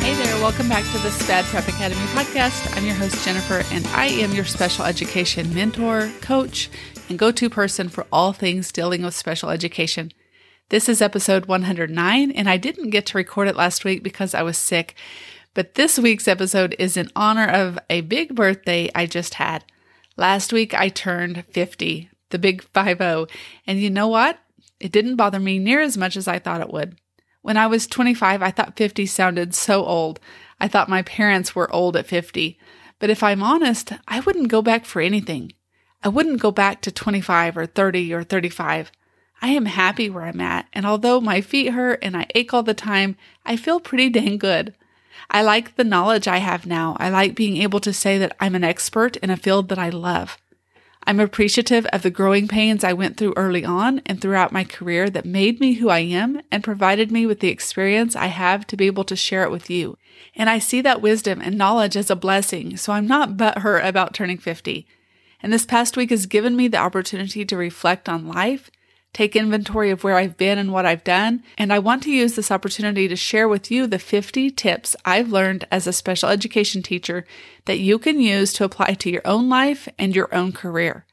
Hey there, welcome back to the SPED Prep Academy podcast. I'm your host, Jennifer, and I am your special education mentor, coach, and go to person for all things dealing with special education. This is episode 109, and I didn't get to record it last week because I was sick. But this week's episode is in honor of a big birthday I just had. Last week I turned 50, the big 50. And you know what? It didn't bother me near as much as I thought it would. When I was 25, I thought 50 sounded so old. I thought my parents were old at 50. But if I'm honest, I wouldn't go back for anything. I wouldn't go back to 25 or 30 or 35. I am happy where I'm at, and although my feet hurt and I ache all the time, I feel pretty dang good. I like the knowledge I have now. I like being able to say that I'm an expert in a field that I love. I'm appreciative of the growing pains I went through early on and throughout my career that made me who I am and provided me with the experience I have to be able to share it with you. And I see that wisdom and knowledge as a blessing, so I'm not butthurt about turning 50. And this past week has given me the opportunity to reflect on life, take inventory of where I've been and what I've done. And I want to use this opportunity to share with you the 50 tips I've learned as a special education teacher that you can use to apply to your own life and your own career.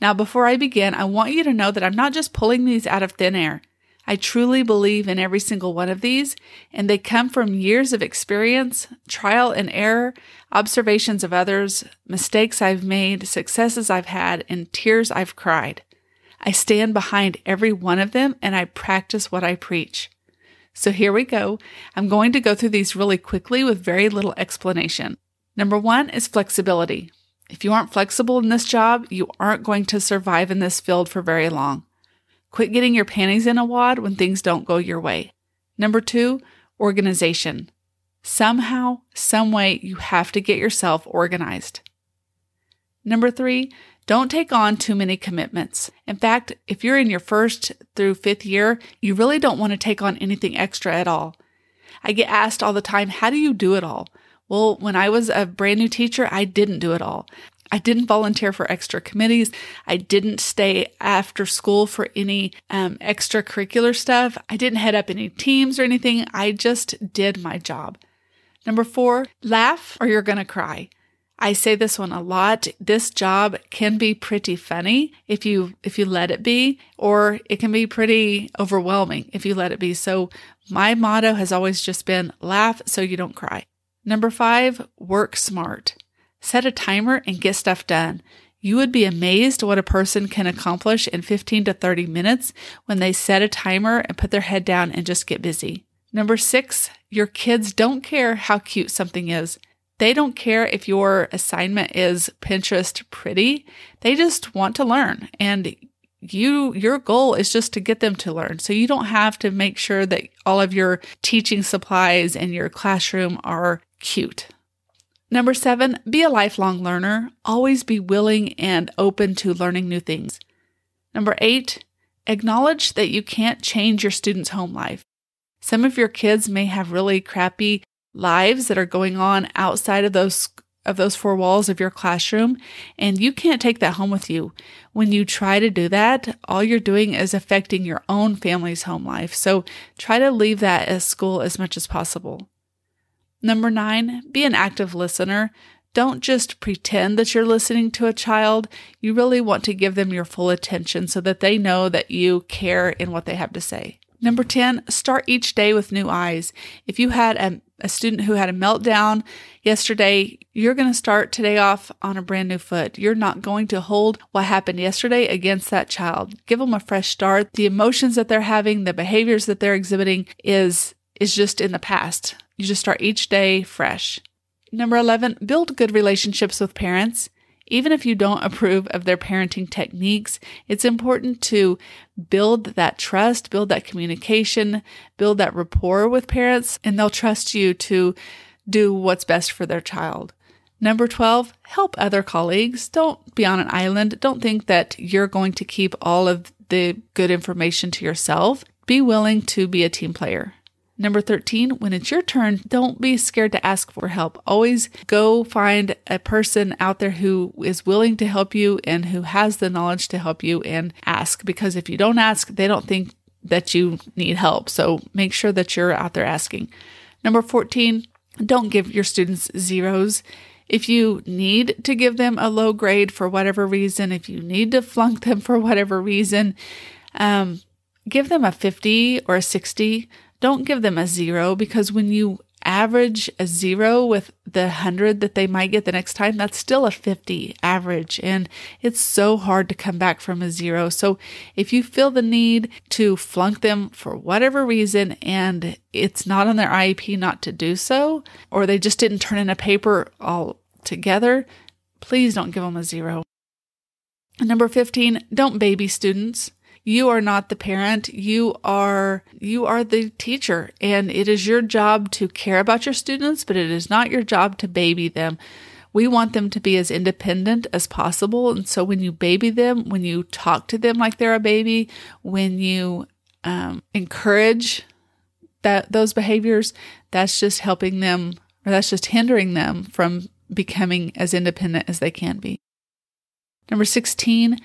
Now, before I begin, I want you to know that I'm not just pulling these out of thin air. I truly believe in every single one of these, and they come from years of experience, trial and error, observations of others, mistakes I've made, successes I've had, and tears I've cried. I stand behind every one of them and I practice what I preach. So here we go. I'm going to go through these really quickly with very little explanation. Number one is flexibility. If you aren't flexible in this job, you aren't going to survive in this field for very long. Quit getting your panties in a wad when things don't go your way. Number two, organization. Somehow, some way, you have to get yourself organized. Number three, don't take on too many commitments. In fact, if you're in your first through fifth year, you really don't want to take on anything extra at all. I get asked all the time, how do you do it all? Well, when I was a brand new teacher, I didn't do it all. I didn't volunteer for extra committees. I didn't stay after school for any um, extracurricular stuff. I didn't head up any teams or anything. I just did my job. Number four, laugh or you're going to cry. I say this one a lot. This job can be pretty funny if you if you let it be or it can be pretty overwhelming if you let it be. So my motto has always just been laugh so you don't cry. Number 5, work smart. Set a timer and get stuff done. You would be amazed what a person can accomplish in 15 to 30 minutes when they set a timer and put their head down and just get busy. Number six, your kids don't care how cute something is. They don't care if your assignment is Pinterest pretty. They just want to learn. And you, your goal is just to get them to learn. So you don't have to make sure that all of your teaching supplies and your classroom are cute. Number seven, be a lifelong learner. Always be willing and open to learning new things. Number eight, acknowledge that you can't change your student's home life. Some of your kids may have really crappy lives that are going on outside of those of those four walls of your classroom and you can't take that home with you. When you try to do that, all you're doing is affecting your own family's home life. So try to leave that at school as much as possible. Number nine, be an active listener. Don't just pretend that you're listening to a child. You really want to give them your full attention so that they know that you care in what they have to say. Number 10, start each day with new eyes. If you had a, a student who had a meltdown yesterday, you're going to start today off on a brand new foot. You're not going to hold what happened yesterday against that child. Give them a fresh start. The emotions that they're having, the behaviors that they're exhibiting is is just in the past. You just start each day fresh. Number 11, build good relationships with parents. Even if you don't approve of their parenting techniques, it's important to build that trust, build that communication, build that rapport with parents, and they'll trust you to do what's best for their child. Number 12, help other colleagues. Don't be on an island. Don't think that you're going to keep all of the good information to yourself. Be willing to be a team player. Number 13, when it's your turn, don't be scared to ask for help. Always go find a person out there who is willing to help you and who has the knowledge to help you and ask. Because if you don't ask, they don't think that you need help. So make sure that you're out there asking. Number 14, don't give your students zeros. If you need to give them a low grade for whatever reason, if you need to flunk them for whatever reason, um, give them a 50 or a 60 don't give them a zero because when you average a zero with the 100 that they might get the next time, that's still a 50 average. And it's so hard to come back from a zero. So if you feel the need to flunk them for whatever reason and it's not on their IEP not to do so, or they just didn't turn in a paper all together, please don't give them a zero. Number 15, don't baby students. You are not the parent. You are, you are the teacher and it is your job to care about your students, but it is not your job to baby them. We want them to be as independent as possible. And so when you baby them, when you talk to them like they're a baby, when you um, encourage that those behaviors, that's just helping them or that's just hindering them from becoming as independent as they can be. Number 16,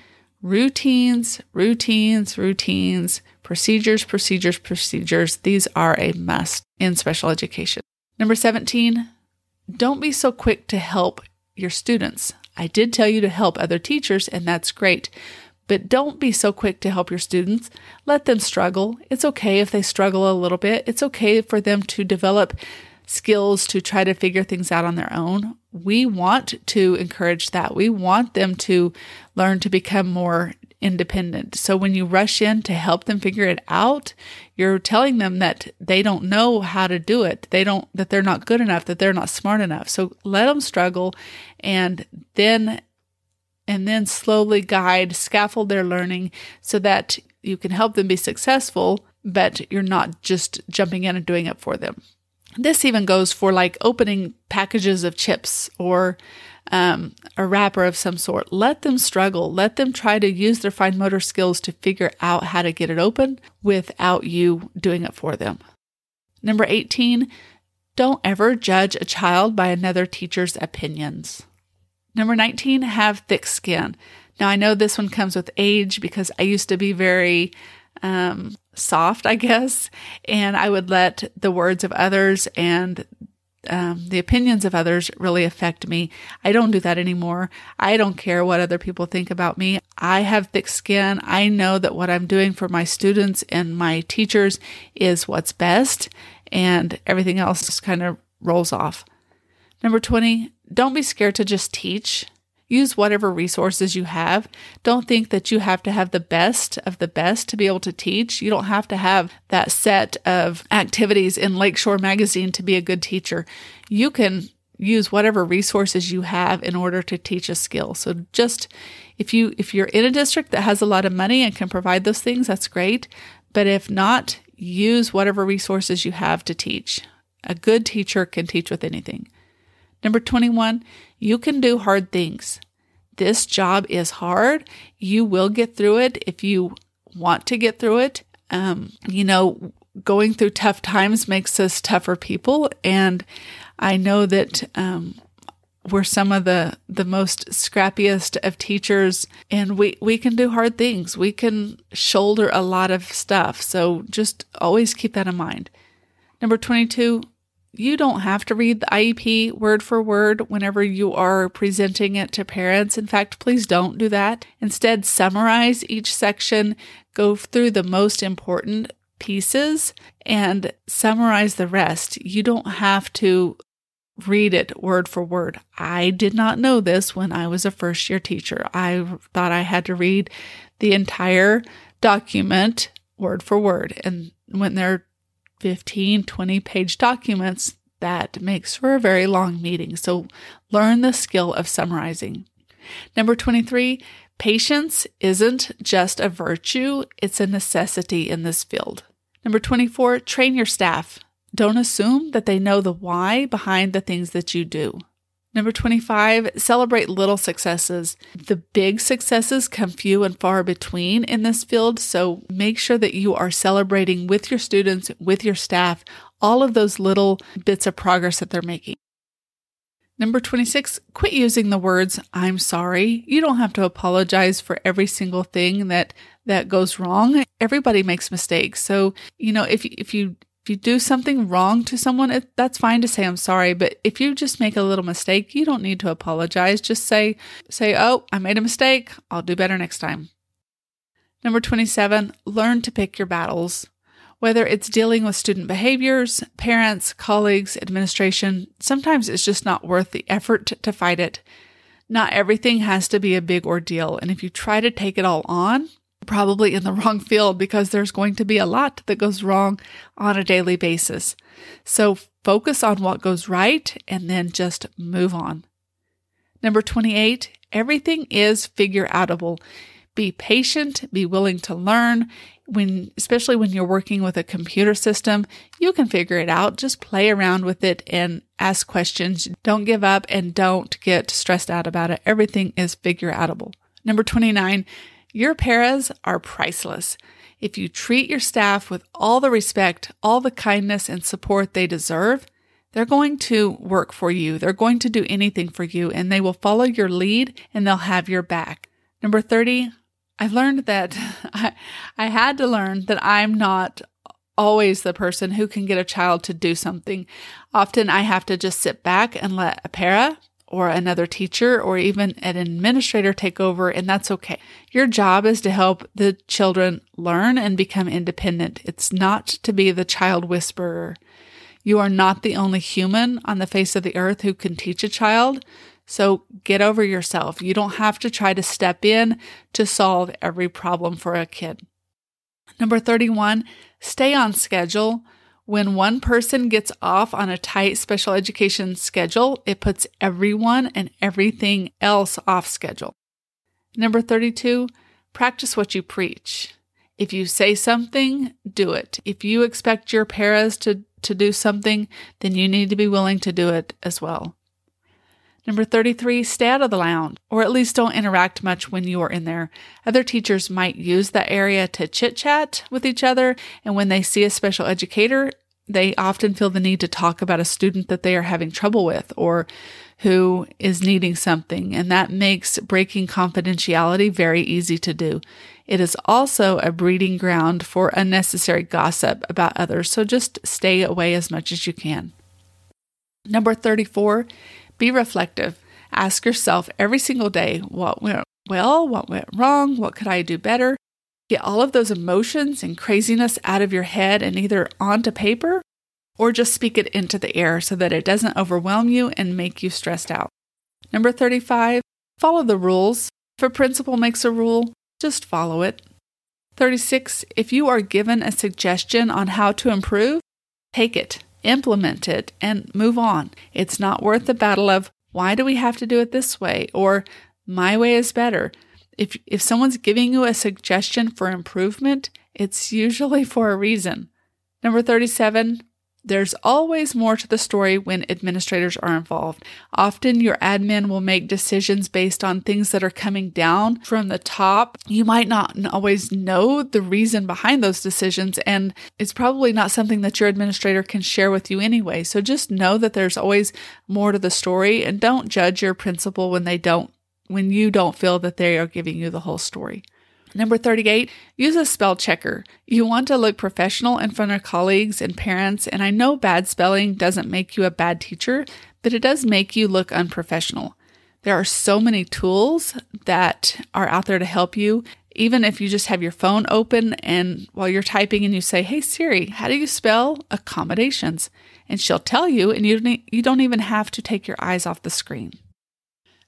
routines, routines, routines, procedures, procedures, procedures. These are a must in special education. Number 17, don't be so quick to help your students. I did tell you to help other teachers, and that's great. But don't be so quick to help your students. Let them struggle. It's okay if they struggle a little bit. It's okay for them to develop skills to try to figure things out on their own. We want to encourage that. We want them to learn to become more independent. So when you rush in to help them figure it out, you're telling them that they don't know how to do it. They don't, that they're not good enough, that they're not smart enough. So let them struggle and then, and then slowly guide, scaffold their learning so that you can help them be successful, but you're not just jumping in and doing it for them. This even goes for like opening packages of chips or um, a wrapper of some sort. Let them struggle. Let them try to use their fine motor skills to figure out how to get it open without you doing it for them. Number 18, don't ever judge a child by another teacher's opinions. Number 19, have thick skin. Now, I know this one comes with age because I used to be very um, soft, I guess, and I would let the words of others and um, the opinions of others really affect me. I don't do that anymore. I don't care what other people think about me. I have thick skin. I know that what I'm doing for my students and my teachers is what's best, and everything else just kind of rolls off. Number 20, don't be scared to just teach. Use whatever resources you have. Don't think that you have to have the best of the best to be able to teach. You don't have to have that set of activities in Lakeshore Magazine to be a good teacher. You can use whatever resources you have in order to teach a skill. So just if you if you're in a district that has a lot of money and can provide those things, that's great. But if not, use whatever resources you have to teach. A good teacher can teach with anything. Number 21, you can do hard things. This job is hard. You will get through it if you want to get through it. Um, you know, going through tough times makes us tougher people. And I know that, um, we're some of the, the most scrappiest of teachers and we, we can do hard things. We can shoulder a lot of stuff. So just always keep that in mind. Number 22, you don't have to read the IEP word for word whenever you are presenting it to parents. In fact, please don't do that. Instead, summarize each section, go through the most important pieces, and summarize the rest. You don't have to read it word for word. I did not know this when I was a first year teacher. I thought I had to read the entire document word for word. And when they're 15, 20 page documents, that makes for a very long meeting. So learn the skill of summarizing. Number 23, patience isn't just a virtue, it's a necessity in this field. Number 24, train your staff. Don't assume that they know the why behind the things that you do. Number 25, celebrate little successes. The big successes come few and far between in this field, so make sure that you are celebrating with your students, with your staff, all of those little bits of progress that they're making. Number 26, quit using the words I'm sorry. You don't have to apologize for every single thing that that goes wrong. Everybody makes mistakes. So, you know, if if you if you do something wrong to someone, it, that's fine to say I'm sorry, but if you just make a little mistake, you don't need to apologize. Just say say, "Oh, I made a mistake. I'll do better next time." Number 27, learn to pick your battles. Whether it's dealing with student behaviors, parents, colleagues, administration, sometimes it's just not worth the effort to fight it. Not everything has to be a big ordeal, and if you try to take it all on, probably in the wrong field because there's going to be a lot that goes wrong on a daily basis. So focus on what goes right and then just move on. Number 28, everything is figure outable. Be patient, be willing to learn. When, especially when you're working with a computer system, you can figure it out. Just play around with it and ask questions. Don't give up and don't get stressed out about it. Everything is figure outable. Number 29, your paras are priceless. If you treat your staff with all the respect, all the kindness and support they deserve, they're going to work for you. They're going to do anything for you and they will follow your lead and they'll have your back. Number 30, I've learned that I, I had to learn that I'm not always the person who can get a child to do something. Often I have to just sit back and let a para or another teacher or even an administrator take over, and that's okay. Your job is to help the children learn and become independent. It's not to be the child whisperer. You are not the only human on the face of the earth who can teach a child. So get over yourself. You don't have to try to step in to solve every problem for a kid. Number 31, stay on schedule. When one person gets off on a tight special education schedule, it puts everyone and everything else off schedule. Number 32, practice what you preach. If you say something, do it. If you expect your paras to, to do something, then you need to be willing to do it as well. Number 33, stay out of the lounge, or at least don't interact much when you are in there. Other teachers might use that area to chit chat with each other, and when they see a special educator, they often feel the need to talk about a student that they are having trouble with or who is needing something, and that makes breaking confidentiality very easy to do. It is also a breeding ground for unnecessary gossip about others, so just stay away as much as you can. Number 34, be reflective. Ask yourself every single day what went well, what went wrong, what could I do better? Get all of those emotions and craziness out of your head and either onto paper or just speak it into the air so that it doesn't overwhelm you and make you stressed out. Number 35, follow the rules. If a principal makes a rule, just follow it. 36, if you are given a suggestion on how to improve, take it implement it, and move on. It's not worth the battle of why do we have to do it this way or my way is better. If if someone's giving you a suggestion for improvement, it's usually for a reason. Number 37, there's always more to the story when administrators are involved. Often your admin will make decisions based on things that are coming down from the top. You might not always know the reason behind those decisions, and it's probably not something that your administrator can share with you anyway. So just know that there's always more to the story and don't judge your principal when they don't when you don't feel that they are giving you the whole story. Number 38, use a spell checker. You want to look professional in front of colleagues and parents, and I know bad spelling doesn't make you a bad teacher, but it does make you look unprofessional. There are so many tools that are out there to help you. Even if you just have your phone open and while you're typing and you say, Hey Siri, how do you spell accommodations? And she'll tell you, and you don't, you don't even have to take your eyes off the screen.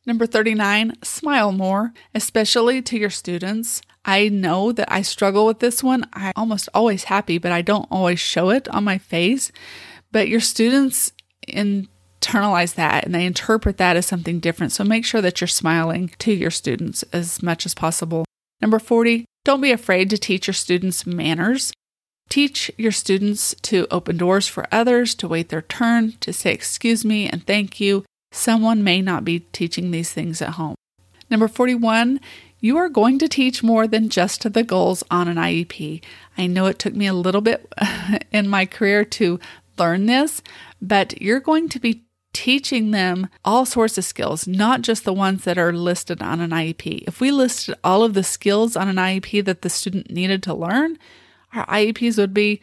Number 39, smile more, especially to your students. I know that I struggle with this one. I'm almost always happy, but I don't always show it on my face. But your students internalize that and they interpret that as something different. So make sure that you're smiling to your students as much as possible. Number 40, don't be afraid to teach your students manners. Teach your students to open doors for others, to wait their turn, to say excuse me and thank you, Someone may not be teaching these things at home. Number 41, you are going to teach more than just the goals on an IEP. I know it took me a little bit in my career to learn this, but you're going to be teaching them all sorts of skills, not just the ones that are listed on an IEP. If we listed all of the skills on an IEP that the student needed to learn, our IEPs would be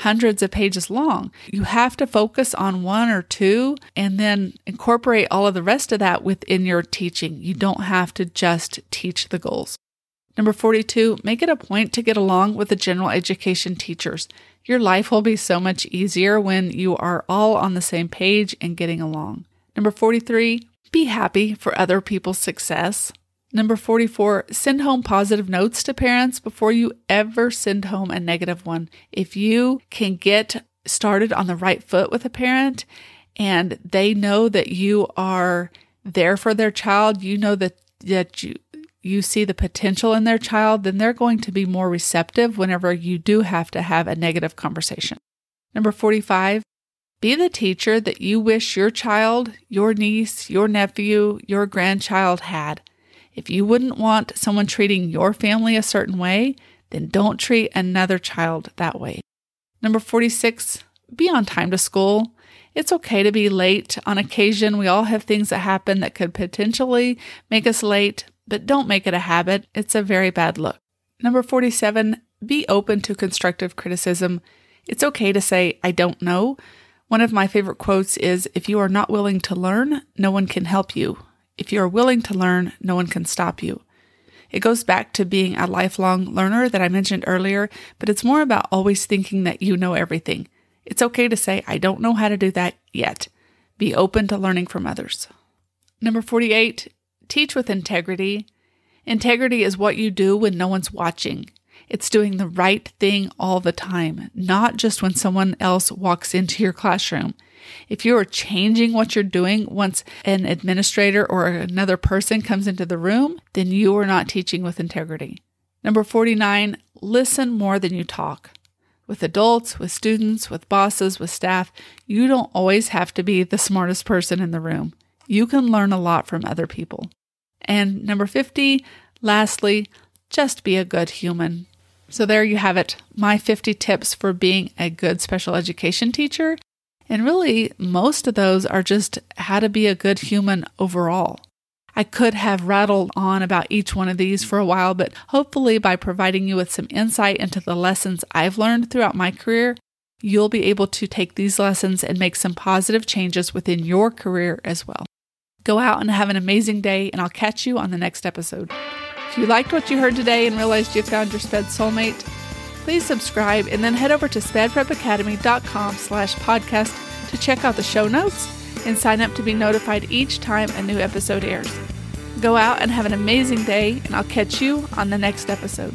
hundreds of pages long. You have to focus on one or two and then incorporate all of the rest of that within your teaching. You don't have to just teach the goals. Number 42, make it a point to get along with the general education teachers. Your life will be so much easier when you are all on the same page and getting along. Number 43, be happy for other people's success. Number 44, send home positive notes to parents before you ever send home a negative one. If you can get started on the right foot with a parent and they know that you are there for their child, you know that that you you see the potential in their child, then they're going to be more receptive whenever you do have to have a negative conversation. Number 45, be the teacher that you wish your child, your niece, your nephew, your grandchild had. If you wouldn't want someone treating your family a certain way, then don't treat another child that way. Number 46, be on time to school. It's okay to be late. On occasion, we all have things that happen that could potentially make us late, but don't make it a habit. It's a very bad look. Number 47, be open to constructive criticism. It's okay to say, I don't know. One of my favorite quotes is If you are not willing to learn, no one can help you. If you are willing to learn, no one can stop you. It goes back to being a lifelong learner that I mentioned earlier, but it's more about always thinking that you know everything. It's okay to say, I don't know how to do that yet. Be open to learning from others. Number 48, Teach with integrity. Integrity is what you do when no one's watching. It's doing the right thing all the time, not just when someone else walks into your classroom. If you are changing what you're doing once an administrator or another person comes into the room, then you are not teaching with integrity. Number 49, listen more than you talk. With adults, with students, with bosses, with staff, you don't always have to be the smartest person in the room. You can learn a lot from other people. And number 50, lastly, just be a good human. So there you have it, my 50 tips for being a good special education teacher. And really, most of those are just how to be a good human overall. I could have rattled on about each one of these for a while, but hopefully, by providing you with some insight into the lessons I've learned throughout my career, you'll be able to take these lessons and make some positive changes within your career as well. Go out and have an amazing day, and I'll catch you on the next episode. If you liked what you heard today and realized you found your SPED soulmate, please subscribe and then head over to spedprepacademy.com slash podcast to check out the show notes and sign up to be notified each time a new episode airs. Go out and have an amazing day, and I'll catch you on the next episode.